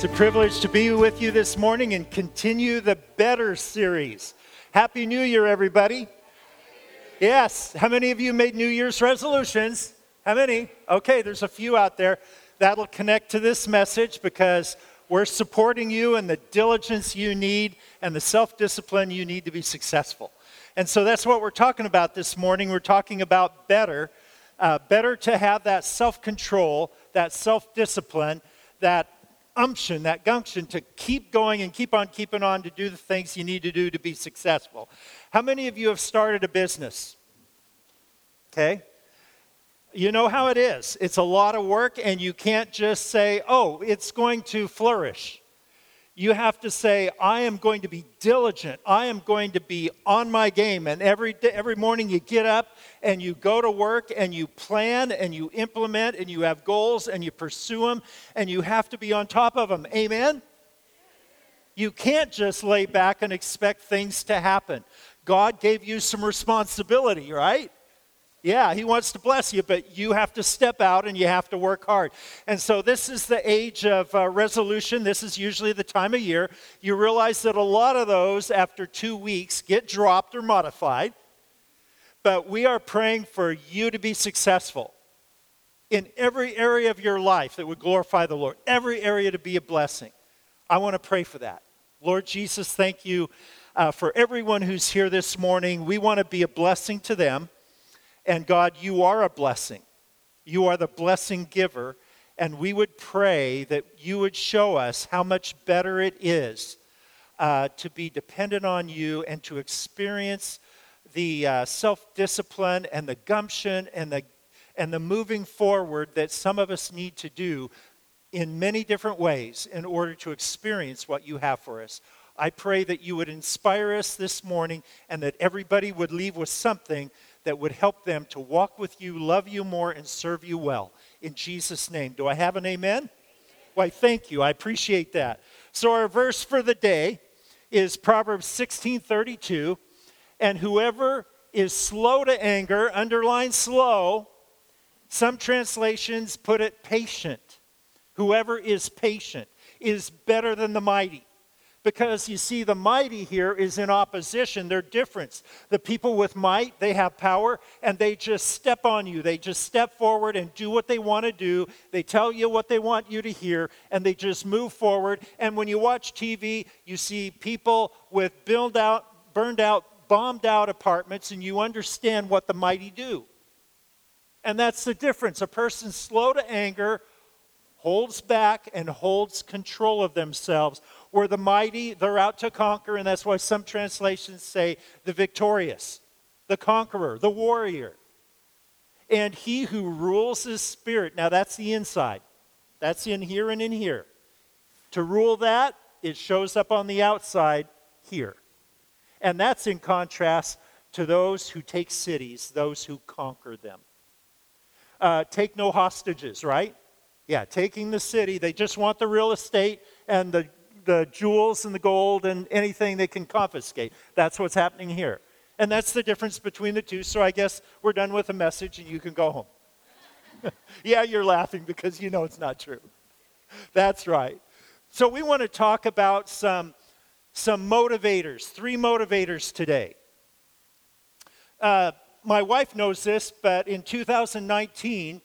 It's a privilege to be with you this morning and continue the Better series. Happy New Year, everybody. Yes. How many of you made New Year's resolutions? How many? Okay, there's a few out there. That'll connect to this message because we're supporting you and the diligence you need and the self discipline you need to be successful. And so that's what we're talking about this morning. We're talking about better. Uh, better to have that self control, that self discipline, that umption, that gumption to keep going and keep on keeping on to do the things you need to do to be successful. How many of you have started a business? Okay? You know how it is. It's a lot of work, and you can't just say, oh, it's going to flourish you have to say, I am going to be diligent. I am going to be on my game. And every, day, every morning you get up and you go to work and you plan and you implement and you have goals and you pursue them and you have to be on top of them. Amen? You can't just lay back and expect things to happen. God gave you some responsibility, right? Yeah, he wants to bless you, but you have to step out and you have to work hard. And so, this is the age of uh, resolution. This is usually the time of year. You realize that a lot of those, after two weeks, get dropped or modified. But we are praying for you to be successful in every area of your life that would glorify the Lord, every area to be a blessing. I want to pray for that. Lord Jesus, thank you uh, for everyone who's here this morning. We want to be a blessing to them. And God, you are a blessing. You are the blessing giver. And we would pray that you would show us how much better it is uh, to be dependent on you and to experience the uh, self discipline and the gumption and the, and the moving forward that some of us need to do in many different ways in order to experience what you have for us. I pray that you would inspire us this morning and that everybody would leave with something that would help them to walk with you, love you more, and serve you well. In Jesus' name. Do I have an amen? Why, thank you. I appreciate that. So, our verse for the day is Proverbs 16 32. And whoever is slow to anger, underline slow. Some translations put it patient. Whoever is patient is better than the mighty. Because you see, the mighty here is in opposition. They're different. The people with might, they have power, and they just step on you. They just step forward and do what they want to do. They tell you what they want you to hear, and they just move forward. And when you watch TV, you see people with build out, burned out, bombed out apartments, and you understand what the mighty do. And that's the difference. A person slow to anger holds back and holds control of themselves where the mighty, they're out to conquer, and that's why some translations say the victorious, the conqueror, the warrior. And he who rules his spirit. Now that's the inside. That's in here and in here. To rule that, it shows up on the outside here. And that's in contrast to those who take cities, those who conquer them. Uh, take no hostages, right? Yeah, taking the city. They just want the real estate and the the jewels and the gold and anything they can confiscate. That's what's happening here. And that's the difference between the two. So I guess we're done with the message and you can go home. yeah, you're laughing because you know it's not true. That's right. So we want to talk about some, some motivators, three motivators today. Uh, my wife knows this, but in 2019,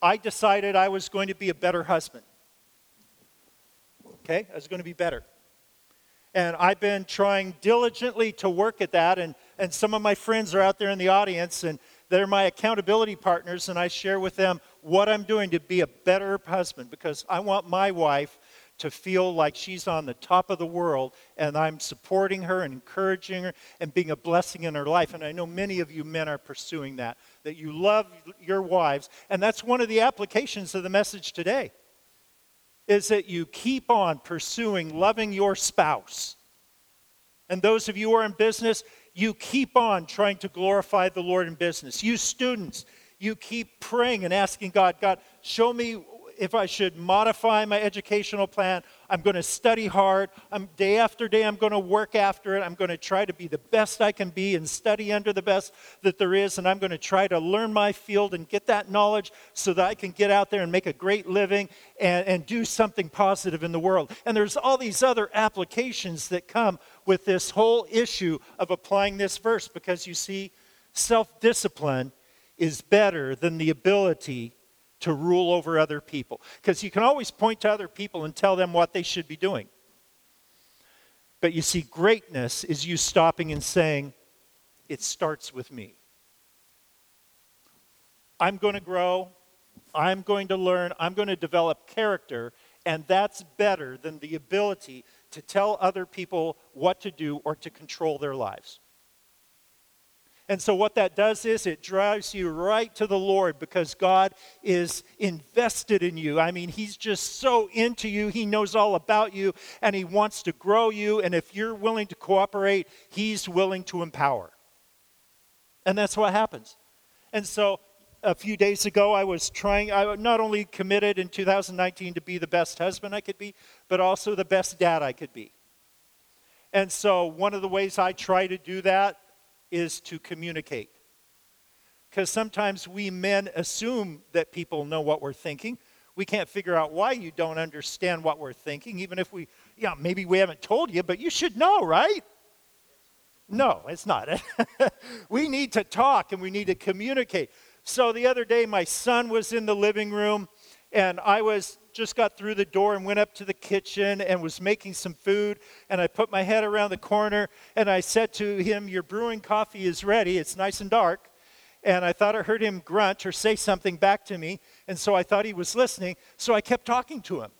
I decided I was going to be a better husband okay? I was going to be better. And I've been trying diligently to work at that. And, and some of my friends are out there in the audience, and they're my accountability partners. And I share with them what I'm doing to be a better husband because I want my wife to feel like she's on the top of the world and I'm supporting her and encouraging her and being a blessing in her life. And I know many of you men are pursuing that, that you love your wives. And that's one of the applications of the message today is that you keep on pursuing loving your spouse. And those of you who are in business, you keep on trying to glorify the Lord in business. You students, you keep praying and asking God, God, show me if I should modify my educational plan, I'm going to study hard. I'm, day after day, I'm going to work after it. I'm going to try to be the best I can be and study under the best that there is. And I'm going to try to learn my field and get that knowledge so that I can get out there and make a great living and, and do something positive in the world. And there's all these other applications that come with this whole issue of applying this verse because you see, self discipline is better than the ability to rule over other people. Because you can always point to other people and tell them what they should be doing. But you see, greatness is you stopping and saying, it starts with me. I'm going to grow. I'm going to learn. I'm going to develop character. And that's better than the ability to tell other people what to do or to control their lives. And so, what that does is it drives you right to the Lord because God is invested in you. I mean, He's just so into you. He knows all about you and He wants to grow you. And if you're willing to cooperate, He's willing to empower. And that's what happens. And so, a few days ago, I was trying, I not only committed in 2019 to be the best husband I could be, but also the best dad I could be. And so, one of the ways I try to do that is to communicate. Because sometimes we men assume that people know what we're thinking. We can't figure out why you don't understand what we're thinking, even if we, yeah, maybe we haven't told you, but you should know, right? No, it's not. we need to talk and we need to communicate. So the other day, my son was in the living room, and I was just got through the door and went up to the kitchen and was making some food. And I put my head around the corner and I said to him, Your brewing coffee is ready. It's nice and dark. And I thought I heard him grunt or say something back to me. And so I thought he was listening. So I kept talking to him.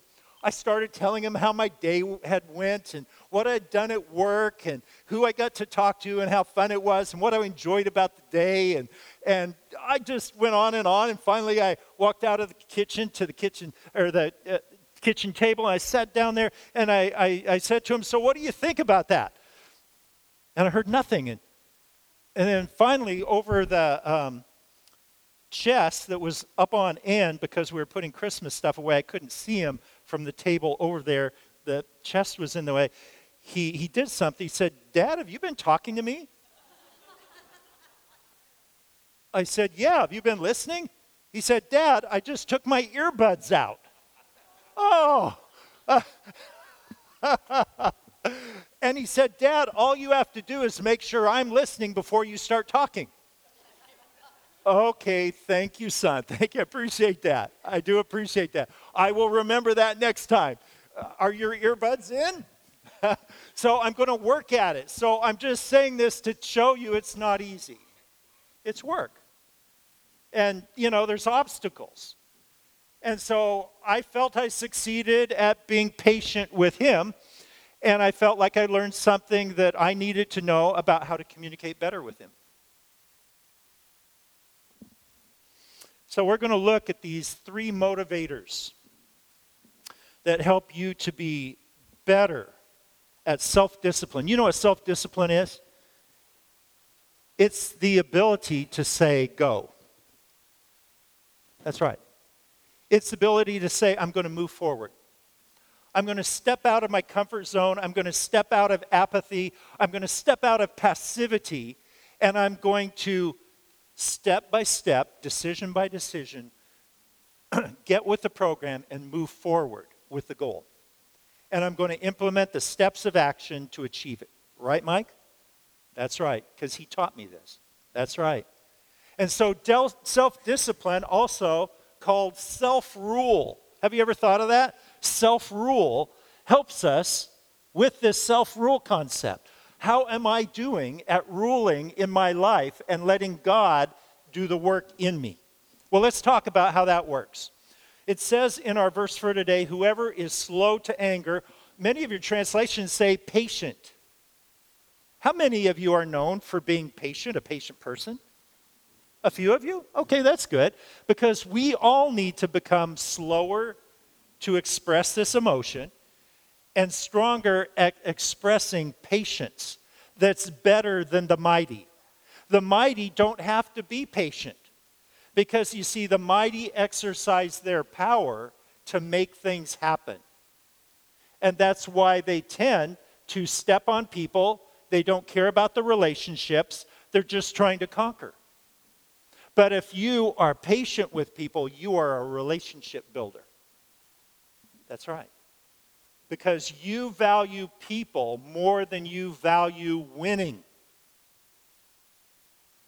I started telling him how my day had went and what I'd done at work and who I got to talk to and how fun it was and what I enjoyed about the day. And, and I just went on and on. And finally, I walked out of the kitchen to the kitchen or the uh, kitchen table. And I sat down there and I, I, I said to him, So, what do you think about that? And I heard nothing. And, and then finally, over the um, chest that was up on end because we were putting Christmas stuff away, I couldn't see him from the table over there. The chest was in the way. He, he did something. He said, Dad, have you been talking to me? I said, Yeah, have you been listening? He said, Dad, I just took my earbuds out. Oh. and he said, Dad, all you have to do is make sure I'm listening before you start talking. Okay, thank you, son. Thank you. I appreciate that. I do appreciate that. I will remember that next time. Uh, are your earbuds in? so I'm going to work at it. So I'm just saying this to show you it's not easy. It's work. And, you know, there's obstacles. And so I felt I succeeded at being patient with him. And I felt like I learned something that I needed to know about how to communicate better with him. So, we're going to look at these three motivators that help you to be better at self discipline. You know what self discipline is? It's the ability to say, go. That's right. It's the ability to say, I'm going to move forward. I'm going to step out of my comfort zone. I'm going to step out of apathy. I'm going to step out of passivity. And I'm going to step by step, decision by decision, get with the program and move forward with the goal. And I'm going to implement the steps of action to achieve it. Right, Mike? That's right, because he taught me this. That's right. And so, self discipline, also called self rule. Have you ever thought of that? Self rule helps us with this self rule concept. How am I doing at ruling in my life and letting God do the work in me? Well, let's talk about how that works. It says in our verse for today, whoever is slow to anger, many of your translations say patient. How many of you are known for being patient, a patient person? A few of you? Okay, that's good. Because we all need to become slower to express this emotion and stronger at expressing patience that's better than the mighty. The mighty don't have to be patient because you see, the mighty exercise their power to make things happen. And that's why they tend to step on people. They don't care about the relationships, they're just trying to conquer. But if you are patient with people, you are a relationship builder. That's right. Because you value people more than you value winning.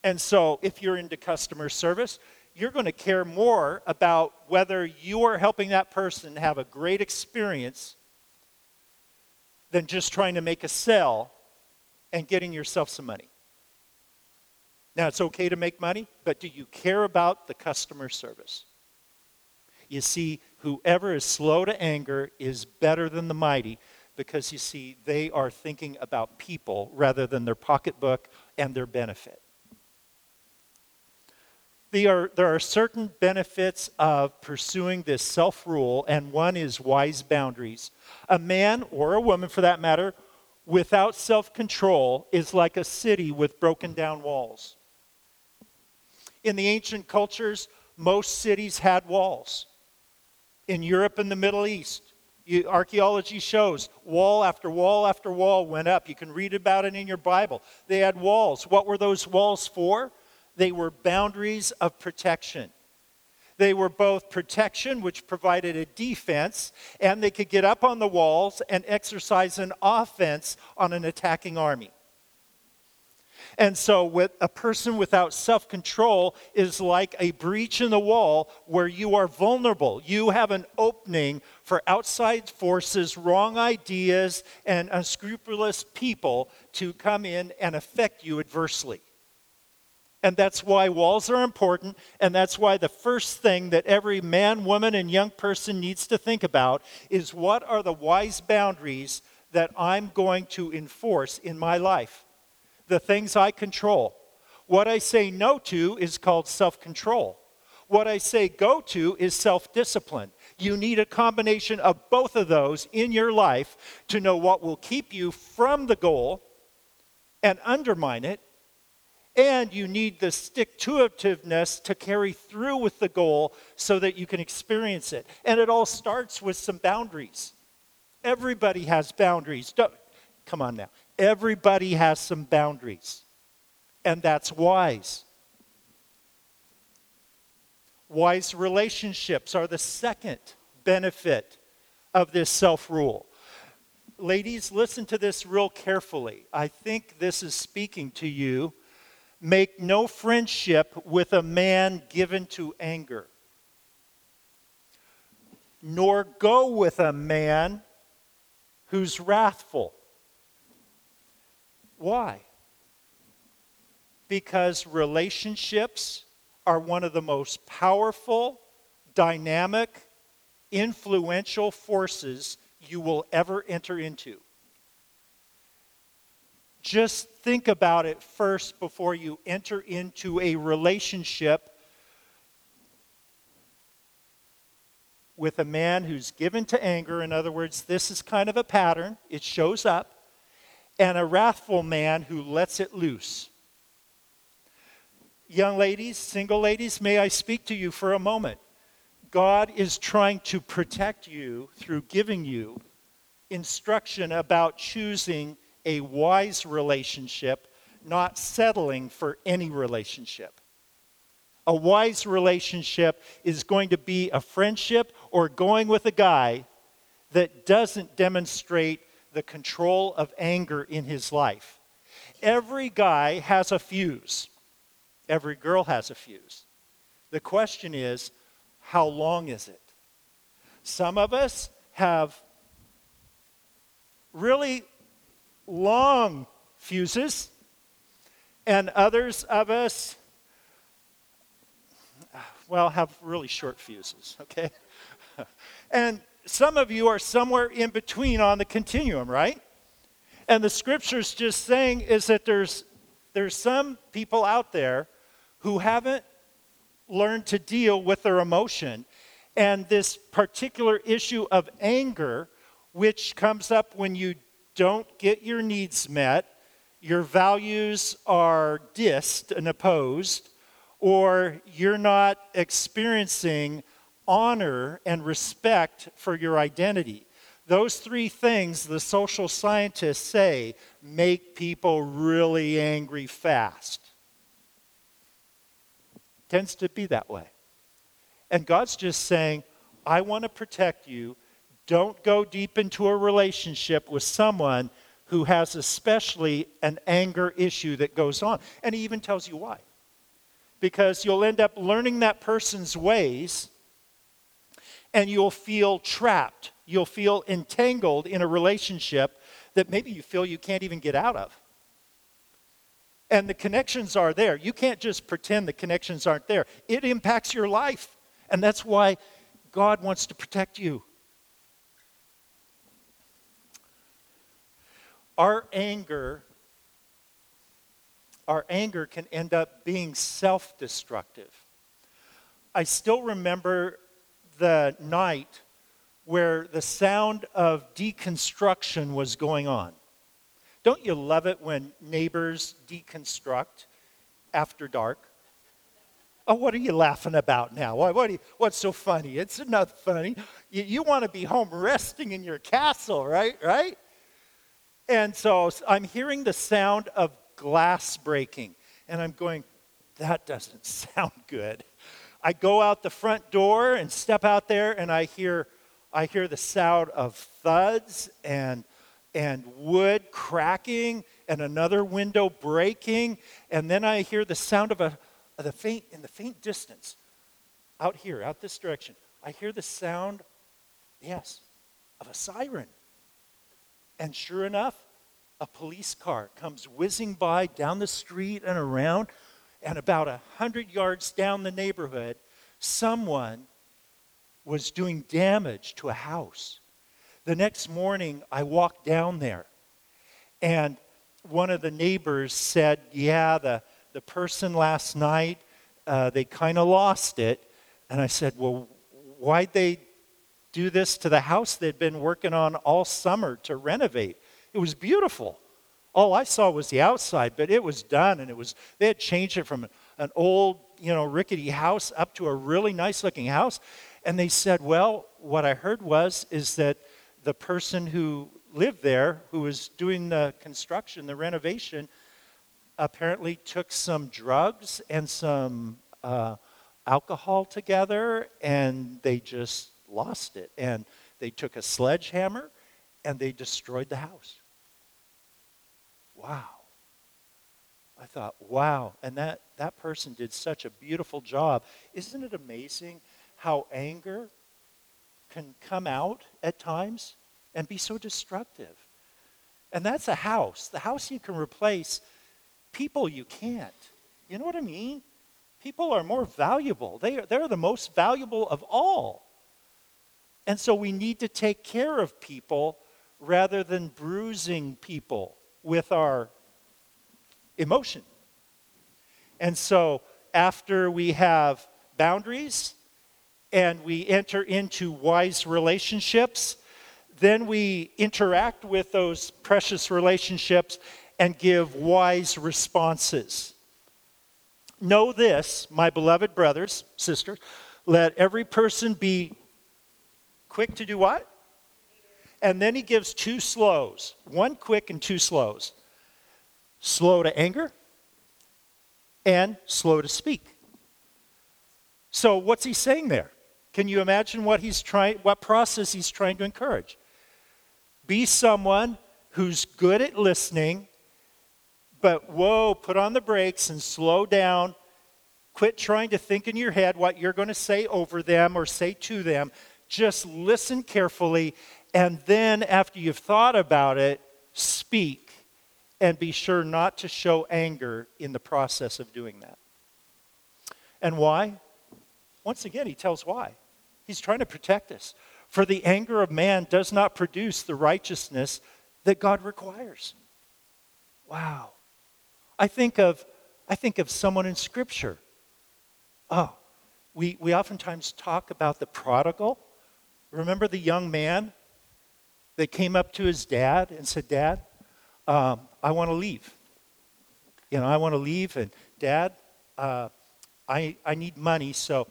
And so, if you're into customer service, you're going to care more about whether you are helping that person have a great experience than just trying to make a sale and getting yourself some money. Now, it's okay to make money, but do you care about the customer service? You see, whoever is slow to anger is better than the mighty because you see, they are thinking about people rather than their pocketbook and their benefit. There are, there are certain benefits of pursuing this self rule, and one is wise boundaries. A man, or a woman for that matter, without self control is like a city with broken down walls. In the ancient cultures, most cities had walls. In Europe and the Middle East, archaeology shows wall after wall after wall went up. You can read about it in your Bible. They had walls. What were those walls for? They were boundaries of protection. They were both protection, which provided a defense, and they could get up on the walls and exercise an offense on an attacking army. And so, with a person without self control is like a breach in the wall where you are vulnerable. You have an opening for outside forces, wrong ideas, and unscrupulous people to come in and affect you adversely. And that's why walls are important. And that's why the first thing that every man, woman, and young person needs to think about is what are the wise boundaries that I'm going to enforce in my life? The things I control. What I say no to is called self control. What I say go to is self discipline. You need a combination of both of those in your life to know what will keep you from the goal and undermine it and you need the stick to itiveness to carry through with the goal so that you can experience it. And it all starts with some boundaries. Everybody has boundaries. Don't, come on now. Everybody has some boundaries. And that's wise. Wise relationships are the second benefit of this self rule. Ladies, listen to this real carefully. I think this is speaking to you Make no friendship with a man given to anger, nor go with a man who's wrathful. Why? Because relationships are one of the most powerful, dynamic, influential forces you will ever enter into. Just think about it first before you enter into a relationship with a man who's given to anger. In other words, this is kind of a pattern, it shows up, and a wrathful man who lets it loose. Young ladies, single ladies, may I speak to you for a moment? God is trying to protect you through giving you instruction about choosing a wise relationship, not settling for any relationship. A wise relationship is going to be a friendship or going with a guy that doesn't demonstrate the control of anger in his life. Every guy has a fuse, every girl has a fuse. The question is, how long is it? Some of us have really long fuses, and others of us, well, have really short fuses, okay? and some of you are somewhere in between on the continuum, right? And the scripture's just saying is that there's, there's some people out there who haven't learned to deal with their emotion. And this particular issue of anger, which comes up when you don't get your needs met, your values are dissed and opposed, or you're not experiencing honor, and respect for your identity. Those three things, the social scientists say, make people really angry fast. Tends to be that way. And God's just saying, I want to protect you. Don't go deep into a relationship with someone who has especially an anger issue that goes on. And he even tells you why. Because you'll end up learning that person's ways and you'll feel trapped. You'll feel entangled in a relationship that maybe you feel you can't even get out of. And the connections are there. You can't just pretend the connections aren't there. It impacts your life. And that's why God wants to protect you. Our anger our anger can end up being self-destructive. I still remember the night where the sound of deconstruction was going on. Don't you love it when neighbors deconstruct after dark? Oh, what are you laughing about now? What, what you, what's so funny? It's not funny. You, you want to be home resting in your castle, right? Right? And so I'm hearing the sound of glass breaking, and I'm going, that doesn't sound good. I go out the front door and step out there, and I hear, I hear the sound of thuds and and wood cracking and another window breaking. And then i hear the sound of a of the faint in the faint distance out here out this direction i hear the sound yes of a siren. And sure enough a police car comes whizzing by down the street and around and about a hundred yards down the neighborhood someone was doing damage to a house the next morning, I walked down there, and one of the neighbors said, Yeah, the, the person last night, uh, they kind of lost it. And I said, Well, why'd they do this to the house they'd been working on all summer to renovate? It was beautiful. All I saw was the outside, but it was done, and it was they had changed it from an old, you know, rickety house up to a really nice looking house. And they said, Well, what I heard was is that the person who lived there, who was doing the construction, the renovation, apparently took some drugs and some uh, alcohol together, and they just lost it. And they took a sledgehammer and they destroyed the house. Wow. I thought, wow. And that, that person did such a beautiful job. Isn't it amazing how anger can come out at times and be so destructive. And that's a house. The house you can replace, people you can't. You know what I mean? People are more valuable, they are, they're the most valuable of all. And so we need to take care of people rather than bruising people with our emotion. And so after we have boundaries, and we enter into wise relationships, then we interact with those precious relationships and give wise responses. Know this, my beloved brothers, sisters, let every person be quick to do what? And then he gives two slows one quick and two slows slow to anger and slow to speak. So, what's he saying there? Can you imagine what he's trying, what process he's trying to encourage? Be someone who's good at listening, but whoa, put on the brakes and slow down. Quit trying to think in your head what you're going to say over them or say to them. Just listen carefully, and then after you've thought about it, speak. And be sure not to show anger in the process of doing that. And why? Once again, he tells why. He's trying to protect us. For the anger of man does not produce the righteousness that God requires. Wow. I think of, I think of someone in Scripture. Oh, we, we oftentimes talk about the prodigal. Remember the young man that came up to his dad and said, Dad, um, I want to leave. You know, I want to leave, and Dad, uh, I, I need money, so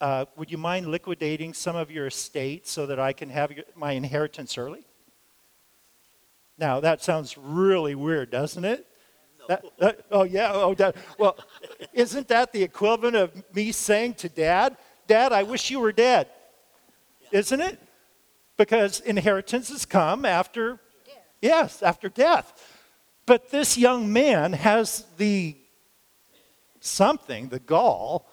uh, would you mind liquidating some of your estate so that I can have your, my inheritance early? Now, that sounds really weird, doesn't it? No. That, that, oh, yeah. Oh, that, well, isn't that the equivalent of me saying to dad, Dad, I wish you were dead? Isn't it? Because inheritances come after, yes, after death. But this young man has the something, the gall,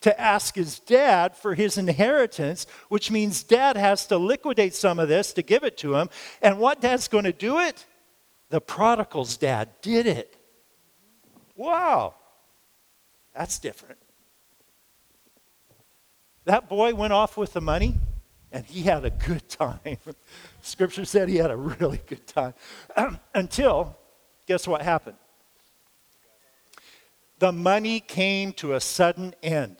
to ask his dad for his inheritance, which means dad has to liquidate some of this to give it to him. And what dad's going to do it? The prodigal's dad did it. Wow. That's different. That boy went off with the money and he had a good time. Scripture said he had a really good time. Until, guess what happened? The money came to a sudden end.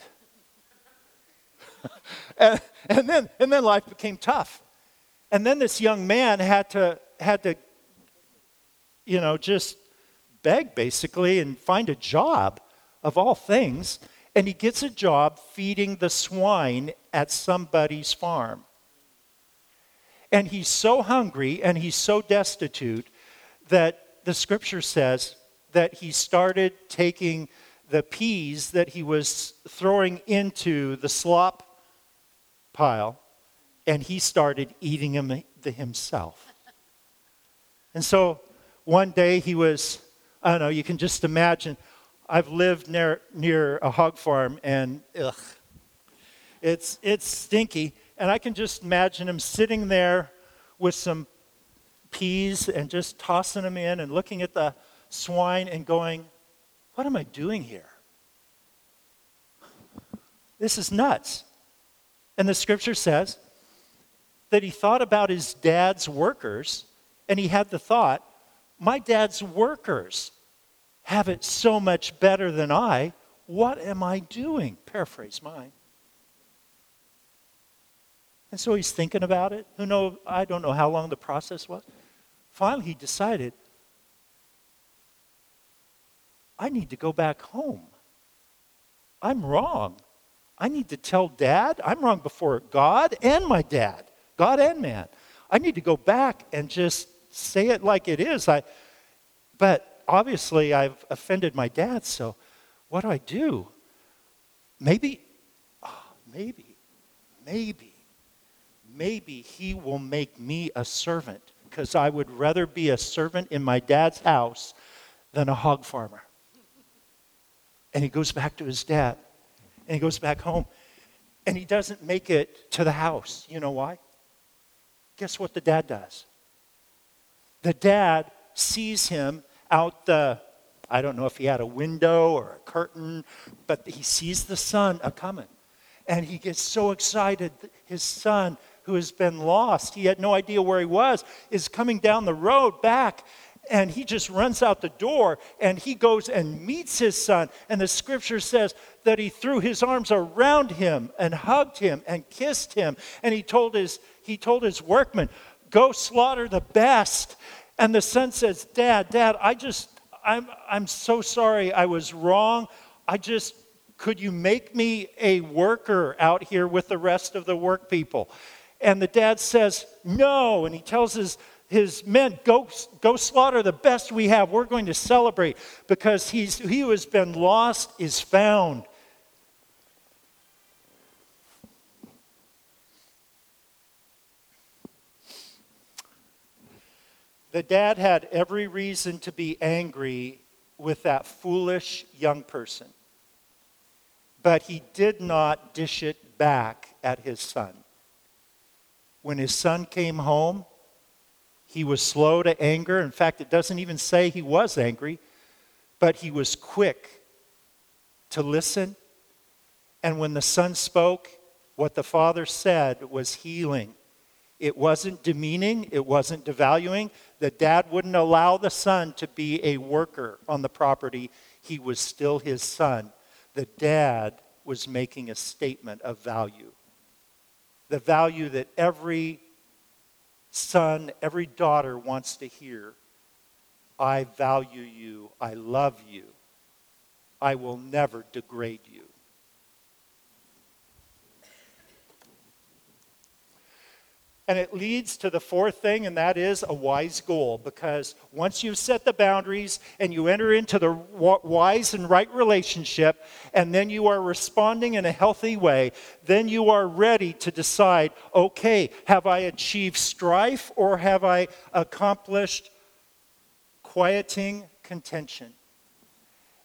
and, and, then, and then life became tough. And then this young man had to, had to, you know, just beg basically and find a job of all things. And he gets a job feeding the swine at somebody's farm. And he's so hungry and he's so destitute that the scripture says that he started taking the peas that he was throwing into the slop pile and he started eating them himself. And so one day he was, I don't know, you can just imagine. I've lived near, near a hog farm and ugh, it's, it's stinky. And I can just imagine him sitting there with some peas and just tossing them in and looking at the swine and going, What am I doing here? This is nuts. And the scripture says that he thought about his dad's workers and he had the thought, My dad's workers have it so much better than I. What am I doing? Paraphrase mine. And so he's thinking about it. Who know? I don't know how long the process was. Finally, he decided, I need to go back home. I'm wrong. I need to tell dad I'm wrong before God and my dad, God and man. I need to go back and just say it like it is. I, but obviously, I've offended my dad, so what do I do? Maybe, oh, maybe, maybe, maybe he will make me a servant because I would rather be a servant in my dad's house than a hog farmer. And he goes back to his dad and he goes back home and he doesn't make it to the house. You know why? Guess what the dad does? The dad sees him out the, I don't know if he had a window or a curtain, but he sees the son a coming. And he gets so excited. His son, who has been lost, he had no idea where he was, is coming down the road back and he just runs out the door and he goes and meets his son. And the scripture says that he threw his arms around him and hugged him and kissed him. And he told his, he told his workmen, Go slaughter the best. And the son says, Dad, Dad, I just, I'm, I'm so sorry. I was wrong. I just, could you make me a worker out here with the rest of the work people? And the dad says, No. And he tells his his men, go, go slaughter the best we have. We're going to celebrate because he's, he who has been lost is found. The dad had every reason to be angry with that foolish young person, but he did not dish it back at his son. When his son came home, he was slow to anger. In fact, it doesn't even say he was angry, but he was quick to listen. And when the son spoke, what the father said was healing. It wasn't demeaning, it wasn't devaluing. The dad wouldn't allow the son to be a worker on the property, he was still his son. The dad was making a statement of value. The value that every son, every daughter wants to hear. I value you, I love you, I will never degrade you. And it leads to the fourth thing, and that is a wise goal. Because once you've set the boundaries and you enter into the wise and right relationship, and then you are responding in a healthy way, then you are ready to decide okay, have I achieved strife or have I accomplished quieting contention?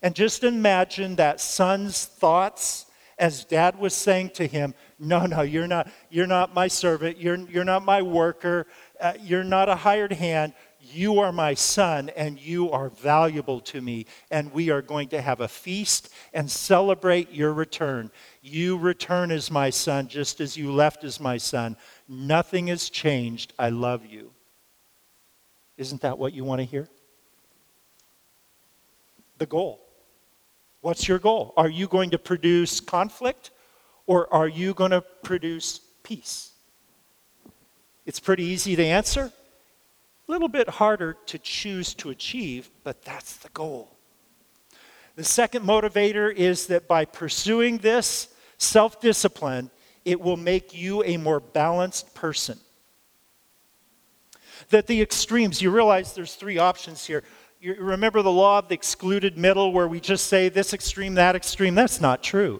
And just imagine that son's thoughts as dad was saying to him, No, no, you're not, you're not my servant. You're, you're not my worker. Uh, you're not a hired hand. You are my son, and you are valuable to me. And we are going to have a feast and celebrate your return. You return as my son, just as you left as my son. Nothing has changed. I love you. Isn't that what you want to hear? The goal. What's your goal? Are you going to produce conflict or are you going to produce peace? It's pretty easy to answer. A little bit harder to choose to achieve, but that's the goal. The second motivator is that by pursuing this self discipline, it will make you a more balanced person. That the extremes, you realize there's three options here you remember the law of the excluded middle where we just say this extreme, that extreme? That's not true.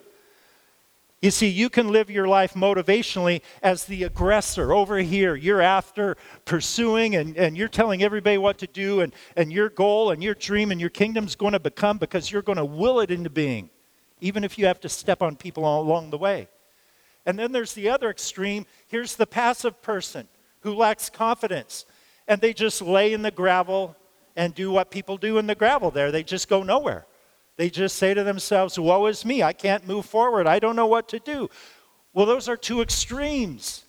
You see, you can live your life motivationally as the aggressor over here. You're after pursuing and, and you're telling everybody what to do, and, and your goal and your dream and your kingdom's going to become because you're going to will it into being, even if you have to step on people along the way. And then there's the other extreme. Here's the passive person who lacks confidence, and they just lay in the gravel and do what people do in the gravel there. They just go nowhere. They just say to themselves, Woe is me, I can't move forward, I don't know what to do. Well, those are two extremes.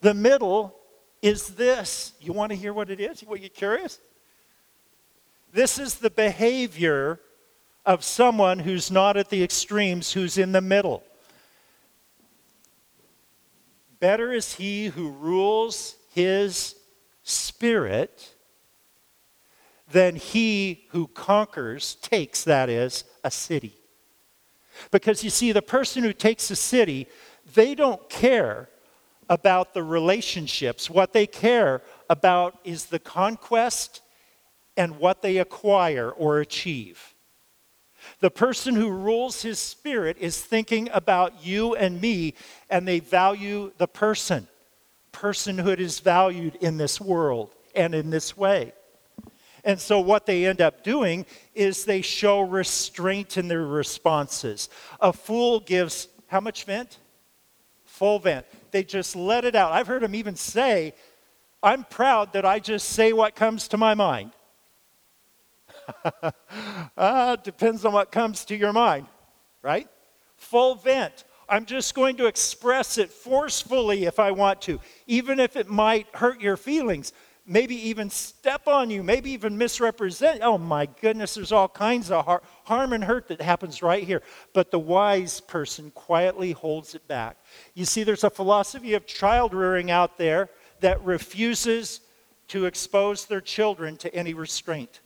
The middle is this. You want to hear what it is? Are you curious? This is the behavior of someone who's not at the extremes, who's in the middle. Better is he who rules his spirit than he who conquers, takes, that is, a city. Because you see, the person who takes a city, they don't care about the relationships. What they care about is the conquest and what they acquire or achieve. The person who rules his spirit is thinking about you and me, and they value the person. Personhood is valued in this world and in this way. And so, what they end up doing is they show restraint in their responses. A fool gives how much vent? Full vent. They just let it out. I've heard them even say, I'm proud that I just say what comes to my mind. uh, depends on what comes to your mind, right? Full vent. I'm just going to express it forcefully if I want to, even if it might hurt your feelings maybe even step on you, maybe even misrepresent. Oh my goodness, there's all kinds of har- harm and hurt that happens right here. But the wise person quietly holds it back. You see, there's a philosophy of child rearing out there that refuses to expose their children to any restraint.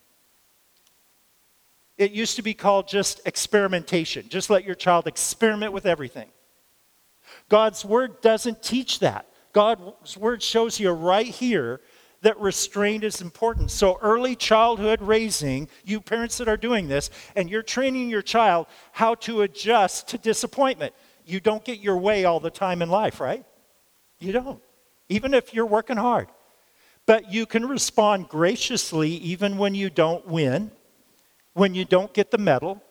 It used to be called just experimentation. Just let your child experiment with everything. God's word doesn't teach that. God's word shows you right here that restraint is important. So, early childhood raising, you parents that are doing this, and you're training your child how to adjust to disappointment. You don't get your way all the time in life, right? You don't, even if you're working hard. But you can respond graciously even when you don't win, when you don't get the medal,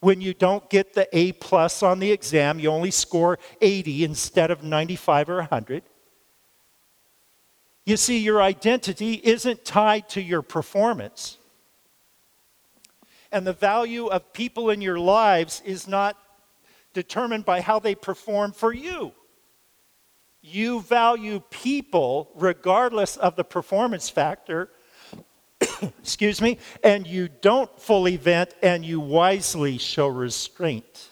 when you don't get the A plus on the exam, you only score 80 instead of 95 or 100 you see, your identity isn't tied to your performance. And the value of people in your lives is not determined by how they perform for you. You value people regardless of the performance factor, excuse me, and you don't fully vent and you wisely show restraint.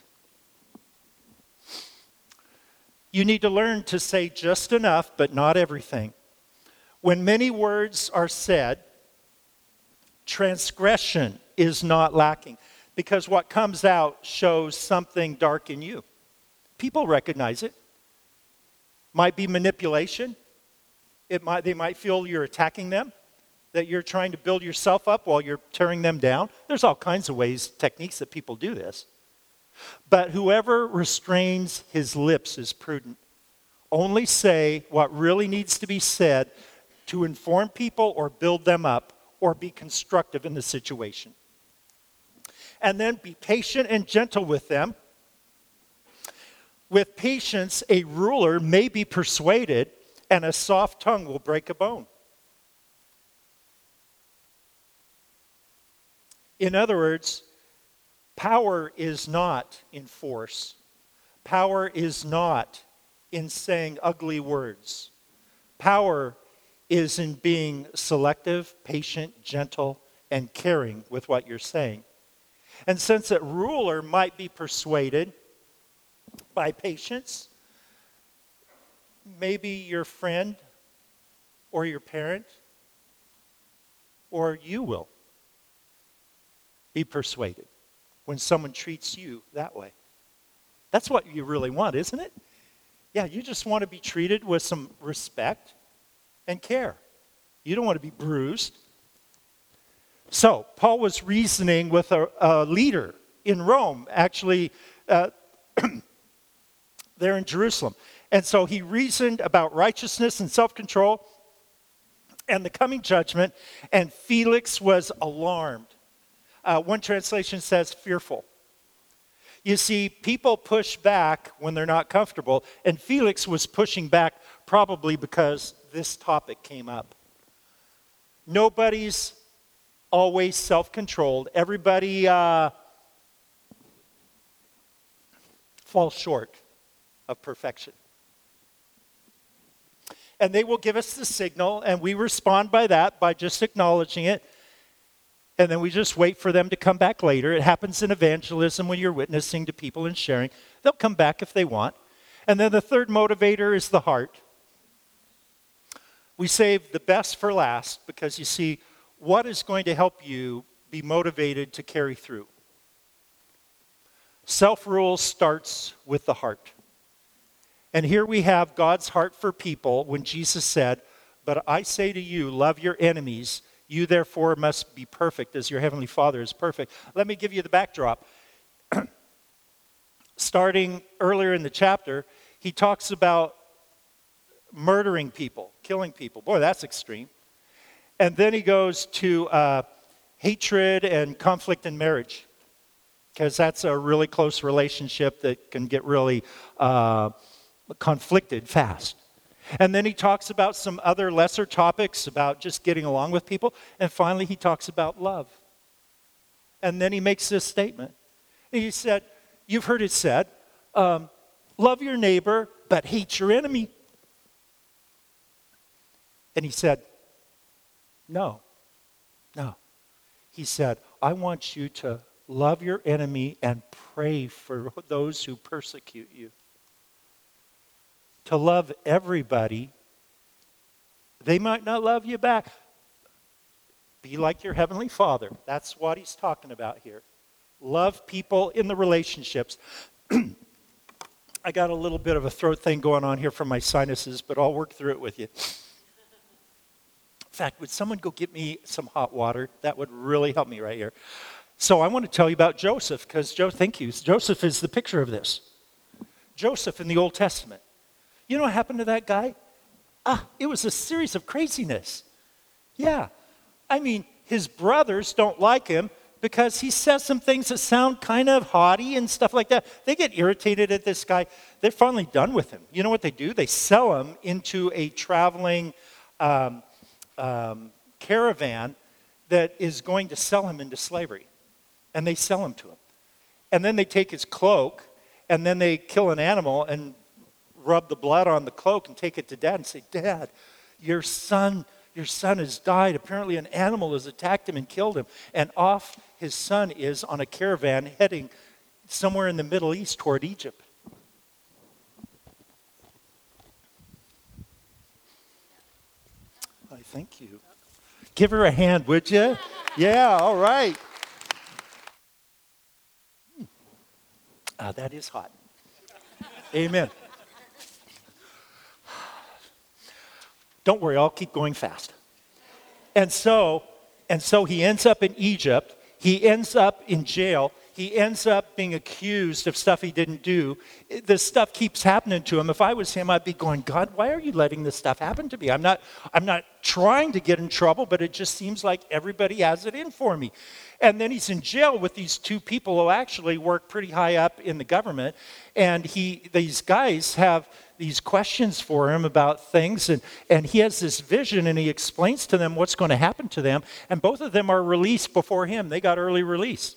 You need to learn to say just enough, but not everything. When many words are said, transgression is not lacking because what comes out shows something dark in you. People recognize it. Might be manipulation. It might, they might feel you're attacking them, that you're trying to build yourself up while you're tearing them down. There's all kinds of ways, techniques that people do this. But whoever restrains his lips is prudent. Only say what really needs to be said to inform people or build them up or be constructive in the situation. And then be patient and gentle with them. With patience, a ruler may be persuaded, and a soft tongue will break a bone. In other words, power is not in force, power is not in saying ugly words. Power is in being selective, patient, gentle, and caring with what you're saying. And since a ruler might be persuaded by patience, maybe your friend or your parent or you will be persuaded when someone treats you that way. That's what you really want, isn't it? Yeah, you just want to be treated with some respect and care. You don't want to be bruised. So, Paul was reasoning with a, a leader in Rome, actually, uh, there in Jerusalem. And so he reasoned about righteousness and self control and the coming judgment, and Felix was alarmed. Uh, one translation says fearful. You see, people push back when they're not comfortable, and Felix was pushing back probably because this topic came up. Nobody's always self controlled, everybody uh, falls short of perfection. And they will give us the signal, and we respond by that, by just acknowledging it and then we just wait for them to come back later. It happens in evangelism when you're witnessing to people and sharing. They'll come back if they want. And then the third motivator is the heart. We save the best for last because you see, what is going to help you be motivated to carry through? Self rule starts with the heart. And here we have God's heart for people when Jesus said, But I say to you, love your enemies you therefore must be perfect as your heavenly Father is perfect. Let me give you the backdrop. Starting earlier in the chapter, he talks about murdering people, killing people. Boy, that's extreme. And then he goes to uh, hatred and conflict in marriage, because that's a really close relationship that can get really uh, conflicted fast. And then he talks about some other lesser topics about just getting along with people. And finally, he talks about love. And then he makes this statement. He said, You've heard it said, um, love your neighbor, but hate your enemy. And he said, No, no. He said, I want you to love your enemy and pray for those who persecute you to love everybody. They might not love you back. Be like your Heavenly Father. That's what he's talking about here. Love people in the relationships. I got a little bit of a throat thing going on here from my sinuses, but I'll work through it with you. In fact, would someone go get me some hot water? That would really help me right here. So I want to tell you about Joseph, because Joe, thank you. Joseph is the picture of this. Joseph in the Old Testament. You know what happened to that guy? Ah, it was a series of craziness. Yeah. I mean, his brothers don't like him because he says some things that sound kind of haughty and stuff like that. They get irritated at this guy. They're finally done with him. You know what they do? They sell him into a traveling um, um, caravan that is going to sell him into slavery. And they sell him to him. And then they take his cloak and then they kill an animal and rub the blood on the cloak and take it to dad and say, Dad, your son, your son has died. Apparently, an animal has attacked him and killed him. And off his son is on a caravan heading somewhere in the Middle East toward Egypt. Thank you. Give her a hand, would you? Yeah, all right. Ah, that is hot. Amen. Don't worry, I'll keep going fast. And so, and so he ends up in Egypt. He ends up in jail. He ends up being accused of stuff he didn't do. This stuff keeps happening to him. If I was him, I'd be going, God, why are you letting this stuff happen to me? I'm not, I'm not trying to get in trouble, but it just seems like everybody has it in for me. And then he's in jail with these two people who actually work pretty high up in the government. And he, these guys have these questions for him about things, and, and he has this vision, and he explains to them what's going to happen to them. And both of them are released before him. They got early release.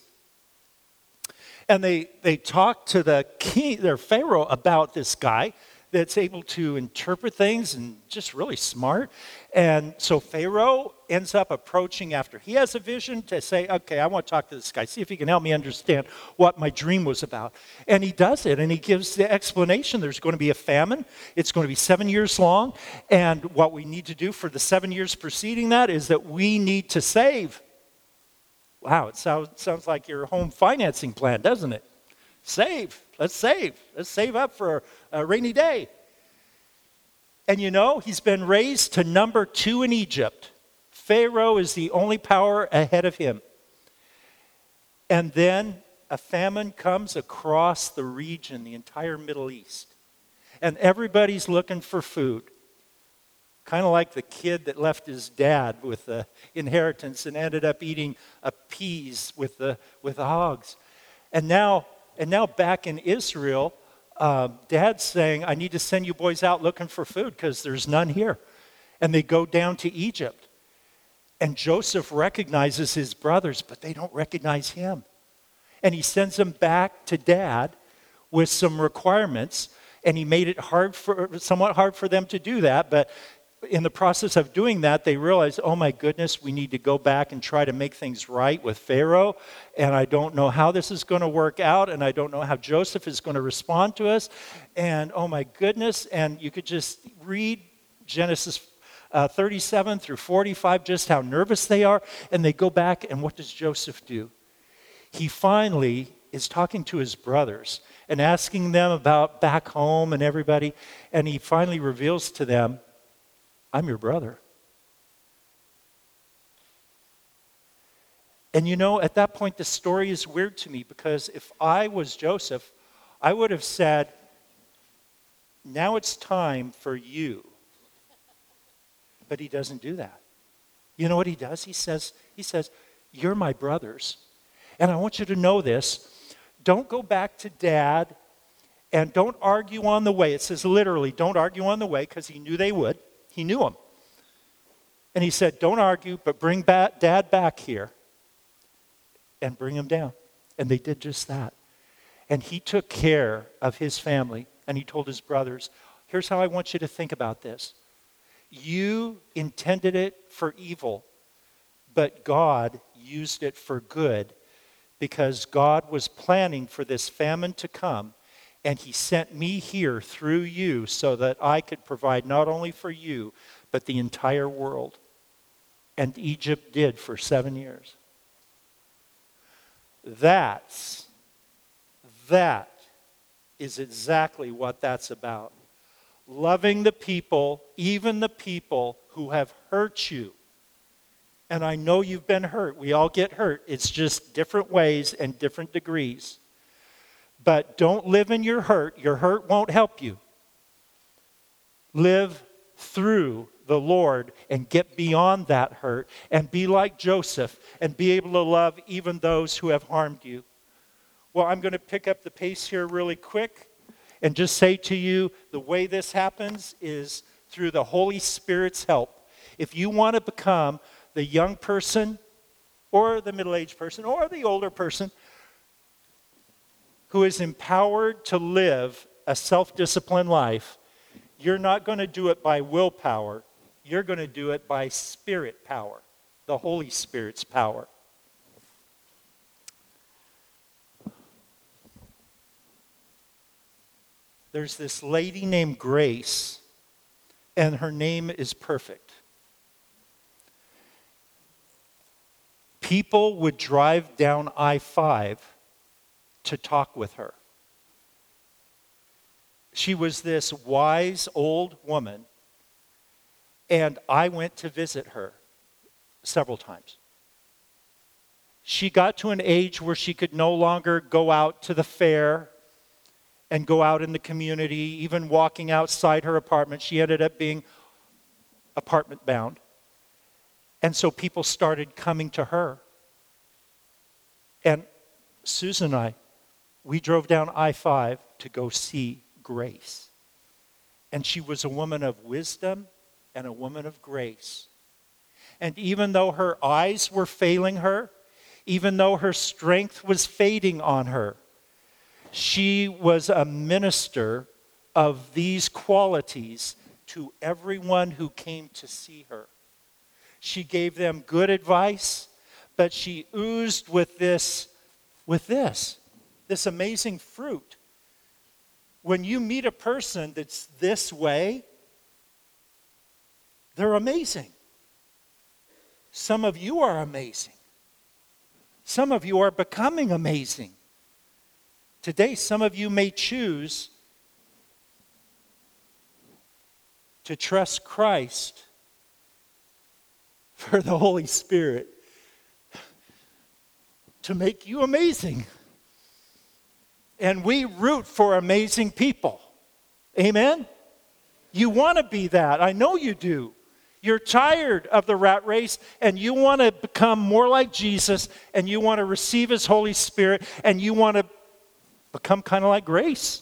And they, they talk to the king, their Pharaoh, about this guy that's able to interpret things and just really smart. And so Pharaoh ends up approaching after he has a vision to say, okay, I want to talk to this guy, see if he can help me understand what my dream was about. And he does it, and he gives the explanation. There's going to be a famine, it's going to be seven years long. And what we need to do for the seven years preceding that is that we need to save. Wow, it sounds, sounds like your home financing plan, doesn't it? Save. Let's save. Let's save up for a rainy day. And you know, he's been raised to number two in Egypt. Pharaoh is the only power ahead of him. And then a famine comes across the region, the entire Middle East. And everybody's looking for food. Kind of like the kid that left his dad with the inheritance and ended up eating a peas with the, with the hogs. And now and now back in Israel, uh, dad's saying, I need to send you boys out looking for food because there's none here. And they go down to Egypt. And Joseph recognizes his brothers, but they don't recognize him. And he sends them back to dad with some requirements. And he made it hard for, somewhat hard for them to do that, but in the process of doing that, they realized, oh my goodness, we need to go back and try to make things right with Pharaoh. And I don't know how this is going to work out. And I don't know how Joseph is going to respond to us. And oh my goodness. And you could just read Genesis uh, 37 through 45, just how nervous they are. And they go back, and what does Joseph do? He finally is talking to his brothers and asking them about back home and everybody. And he finally reveals to them I'm your brother. And you know, at that point, the story is weird to me because if I was Joseph, I would have said, Now it's time for you. But he doesn't do that. You know what he does? He says, he says, You're my brothers. And I want you to know this. Don't go back to dad and don't argue on the way. It says literally, don't argue on the way because he knew they would. He knew him. And he said, Don't argue, but bring back, dad back here and bring him down. And they did just that. And he took care of his family and he told his brothers, Here's how I want you to think about this. You intended it for evil, but God used it for good because God was planning for this famine to come and he sent me here through you so that I could provide not only for you, but the entire world. And Egypt did for seven years. That's, that is exactly what that's about. Loving the people, even the people who have hurt you. And I know you've been hurt. We all get hurt. It's just different ways and different degrees. But don't live in your hurt. Your hurt won't help you. Live through the Lord and get beyond that hurt and be like Joseph and be able to love even those who have harmed you. Well, I'm going to pick up the pace here really quick and just say to you the way this happens is through the Holy Spirit's help. If you want to become the young person or the middle aged person or the older person who is empowered to live a self disciplined life, you're not going to do it by willpower. You're going to do it by spirit power, the Holy Spirit's power. There's this lady named Grace, and her name is perfect. People would drive down I 5 to talk with her. She was this wise old woman, And I went to visit her several times. She got to an age where she could no longer go out to the fair and go out in the community, even walking outside her apartment. She ended up being apartment bound. And so people started coming to her. And Susan and I, we drove down I 5 to go see Grace. And she was a woman of wisdom and a woman of grace. And even though her eyes were failing her, even though her strength was fading on her, she was a minister of these qualities to everyone who came to see her. She gave them good advice, but she oozed with this with this this amazing fruit. When you meet a person that's this way, they're amazing. Some of you are amazing. Some of you are becoming amazing. Today, some of you may choose to trust Christ for the Holy Spirit to make you amazing. And we root for amazing people. Amen? You want to be that. I know you do. You're tired of the rat race and you want to become more like Jesus and you want to receive His Holy Spirit and you want to become kind of like Grace.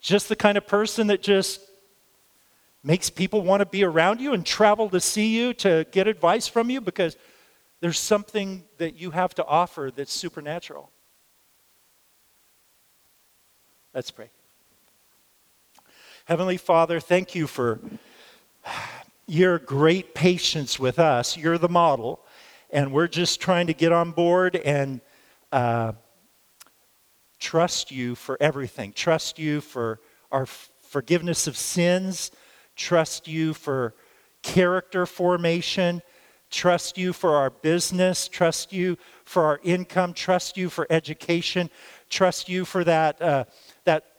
Just the kind of person that just makes people want to be around you and travel to see you to get advice from you because there's something that you have to offer that's supernatural. Let's pray. Heavenly Father, thank you for your great patience with us. You're the model, and we're just trying to get on board and uh, trust you for everything. Trust you for our forgiveness of sins. Trust you for character formation. Trust you for our business. Trust you for our income. Trust you for education. Trust you for that, uh,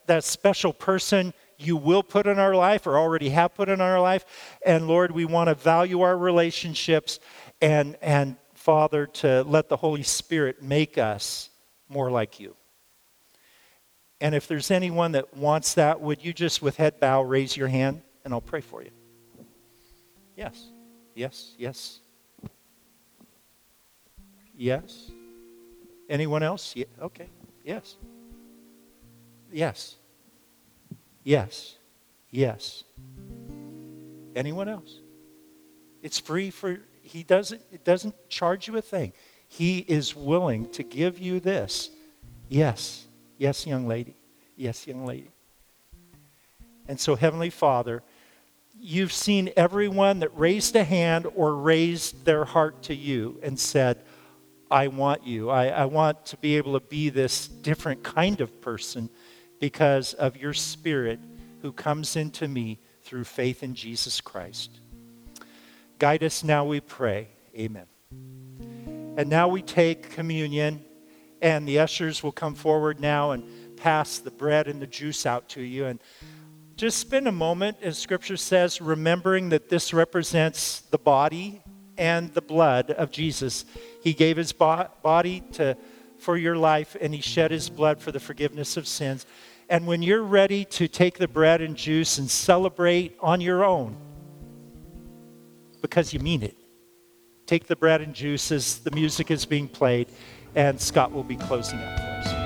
that special person you will put in our life or already have put in our life. And Lord, we want to value our relationships and, and Father, to let the Holy Spirit make us more like you. And if there's anyone that wants that, would you just with head bow raise your hand and I'll pray for you? Yes, yes, yes. Yes. Anyone else? Yeah, okay. Yes. Yes. Yes. Yes. Anyone else? It's free for he doesn't it doesn't charge you a thing. He is willing to give you this. Yes. Yes, young lady. Yes, young lady. And so heavenly Father, you've seen everyone that raised a hand or raised their heart to you and said, I want you. I, I want to be able to be this different kind of person because of your Spirit who comes into me through faith in Jesus Christ. Guide us now, we pray. Amen. And now we take communion, and the ushers will come forward now and pass the bread and the juice out to you. And just spend a moment, as Scripture says, remembering that this represents the body and the blood of Jesus. He gave his bo- body to for your life, and He shed His blood for the forgiveness of sins. And when you're ready to take the bread and juice and celebrate on your own, because you mean it, take the bread and juice as the music is being played, and Scott will be closing up for us.